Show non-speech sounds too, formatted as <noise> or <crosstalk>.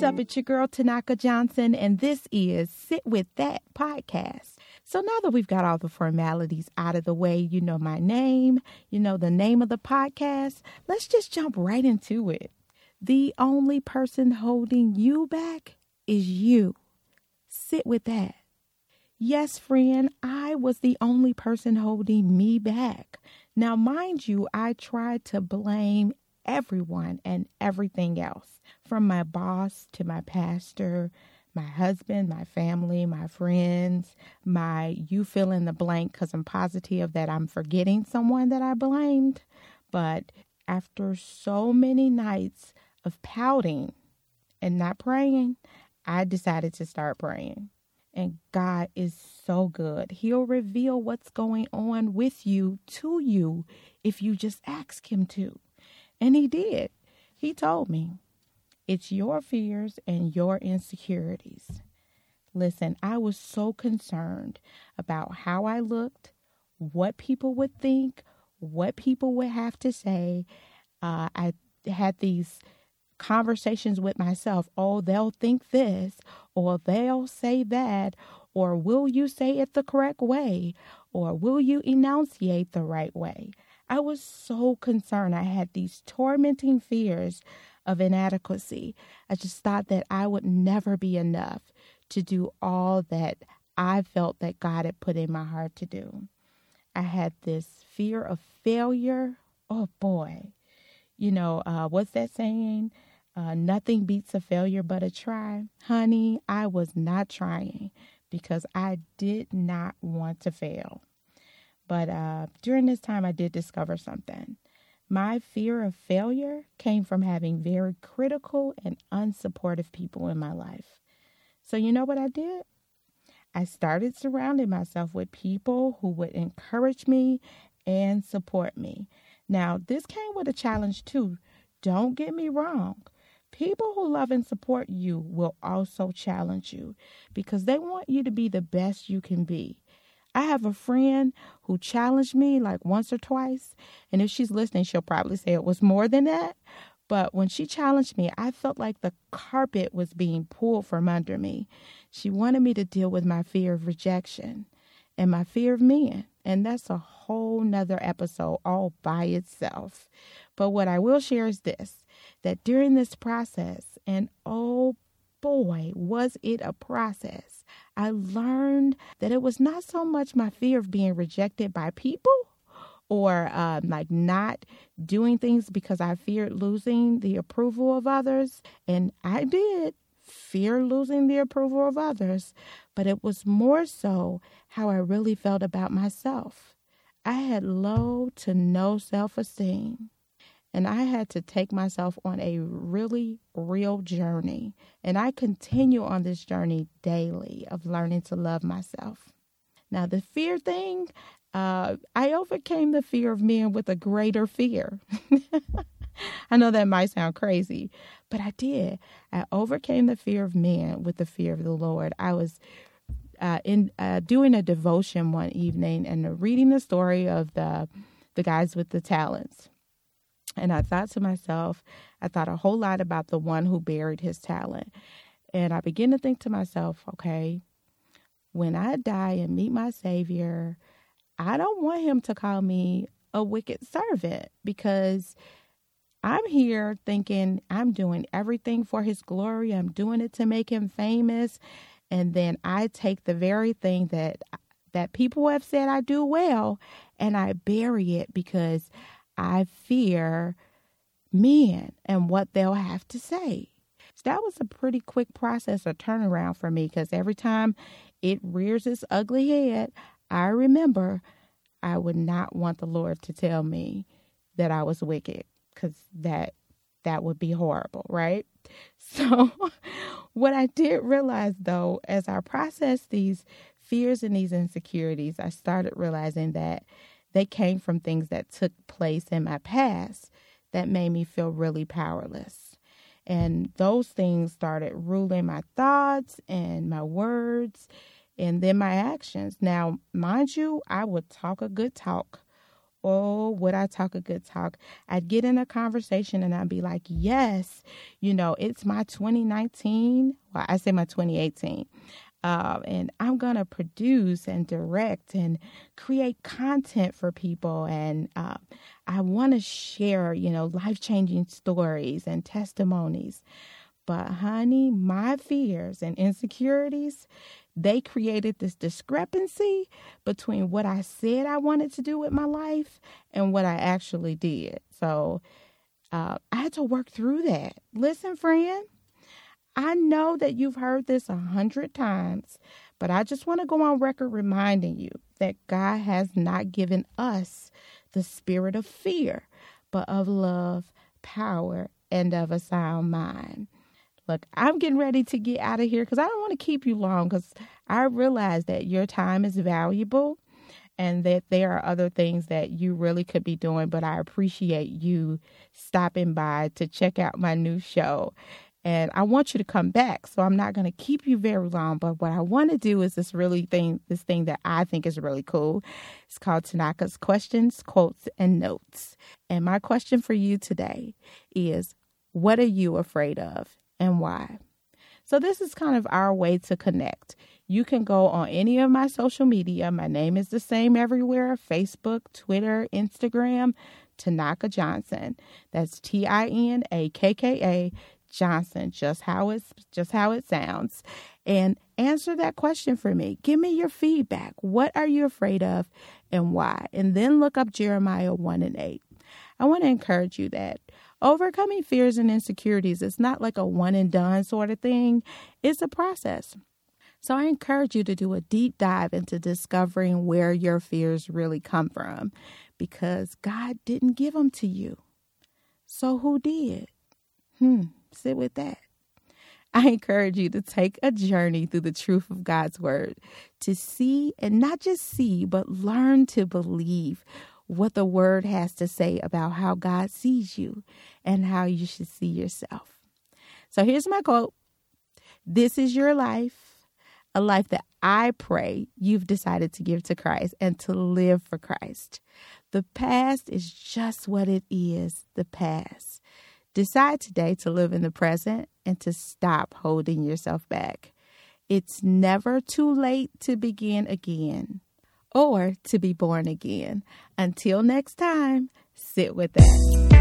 What's up? It's your girl, Tinakka Johnson, and this is Sit With That podcast. So now that we've got all the formalities out of the way, you know my name, you know the name of the podcast, let's just jump right into it. The only person holding you back is you. Sit with that. Yes, friend, I was the only person holding me back. Now, mind you, I tried to blame everyone and everything else from my boss to my pastor, my husband, my family, my friends, my you fill in the blank because I'm positive that I'm forgetting someone that I blamed. But after so many nights of pouting and not praying, I decided to start praying. And God is so good. He'll reveal what's going on with you to you if you just ask Him to. And He did. He told me, It's your fears and your insecurities. Listen, I was so concerned about how I looked, what people would think, what people would have to say. Uh, I had these conversations with myself. Oh, they'll think this, or they'll say that, or will you say it the correct way, or will you enunciate the right way? I was so concerned. I had these tormenting fears of inadequacy. I just thought that I would never be enough to do all that I felt that God had put in my heart to do. I had this fear of failure. Oh boy. You know, uh, what's that saying? Uh, nothing beats a failure but a try. Honey, I was not trying because I did not want to fail. But uh, during this time, I did discover something. My fear of failure came from having very critical and unsupportive people in my life. So, you know what I did? I started surrounding myself with people who would encourage me and support me. Now, this came with a challenge too. Don't get me wrong. People who love and support you will also challenge you because they want you to be the best you can be. I have a friend who challenged me like once or twice, and if she's listening, she'll probably say it was more than that. But when she challenged me, I felt like the carpet was being pulled from under me. She wanted me to deal with my fear of rejection and my fear of men. And that's a whole nother episode all by itself. But what I will share is this that during this process, and oh boy, was it a process, I learned that it was not so much my fear of being rejected by people or um, like not doing things because I feared losing the approval of others. And I did fear losing the approval of others, but it was more so how I really felt about myself. I had low to no self esteem. And I had to take myself on a really real journey. And I continue on this journey daily of learning to love myself. Now, the fear thing, uh, I overcame the fear of men with a greater fear. <laughs> I know that might sound crazy, but I did. I overcame the fear of men with the fear of the Lord. I was uh, in uh, doing a devotion one evening and reading the story of the the guys with the talents. And I thought to myself, I thought a whole lot about the one who buried his talent. And I began to think to myself, okay, when I die and meet my Savior, I don't want him to call me a wicked servant because I'm here thinking I'm doing everything for his glory. I'm doing it to make him famous. And then I take the very thing that that people have said I do well and I bury it because I fear men and what they'll have to say. So that was a pretty quick process or turnaround for me because every time it rears its ugly head, I remember I would not want the Lord to tell me that I was wicked because that that would be horrible, right? <laughs> So, what I did realize though, as I processed these fears and these insecurities, I started realizing that they came from things that took place in my past that made me feel really powerless. And those things started ruling my thoughts and my words and then my actions. Now, mind you, I would talk a good talk oh, would I talk a good talk? I'd get in a conversation and I'd be like, yes, you know, it's my 2019. Well, I say my 2018. Uh, and I'm going to produce and direct and create content for people. And uh, I want to share, you know, life changing stories and testimonies. But, honey, my fears and insecurities, they created this discrepancy between what I said I wanted to do with my life and what I actually did. So uh, I had to work through that. Listen, friend, I know that you've heard this a hundred times, but I just want to go on record reminding you that God has not given us the spirit of fear, but of love, power, and of a sound mind. Look, I'm getting ready to get out of here because I don't want to keep you long because I realize that your time is valuable and that there are other things that you really could be doing. But I appreciate you stopping by to check out my new show. And I want you to come back. So I'm not going to keep you very long. But what I want to do is this really thing, this thing that I think is really cool. It's called Tinakka's Questions, Quotes, and Notes. And my question for you today is what are you afraid of? and why. So, this is kind of our way to connect. You can go on any of my social media. My name is the same everywhere Facebook, Twitter, Instagram, Tinakka Johnson. That's T I N A K K A Johnson, just how it's just how it sounds. And answer that question for me. Give me your feedback. What are you afraid of and why? And then look up Jeremiah 1 and 8. I want to encourage you that overcoming fears and insecurities is not like a one and done sort of thing, it's a process. So I encourage you to do a deep dive into discovering where your fears really come from because God didn't give them to you. So who did? Hmm, sit with that. I encourage you to take a journey through the truth of God's word to see and not just see, but learn to believe what the word has to say about how God sees you and how you should see yourself. So here's my quote This is your life, a life that I pray you've decided to give to Christ and to live for Christ. The past is just what it is the past. Decide today to live in the present and to stop holding yourself back. It's never too late to begin again or to be born again. Until next time, sit with that.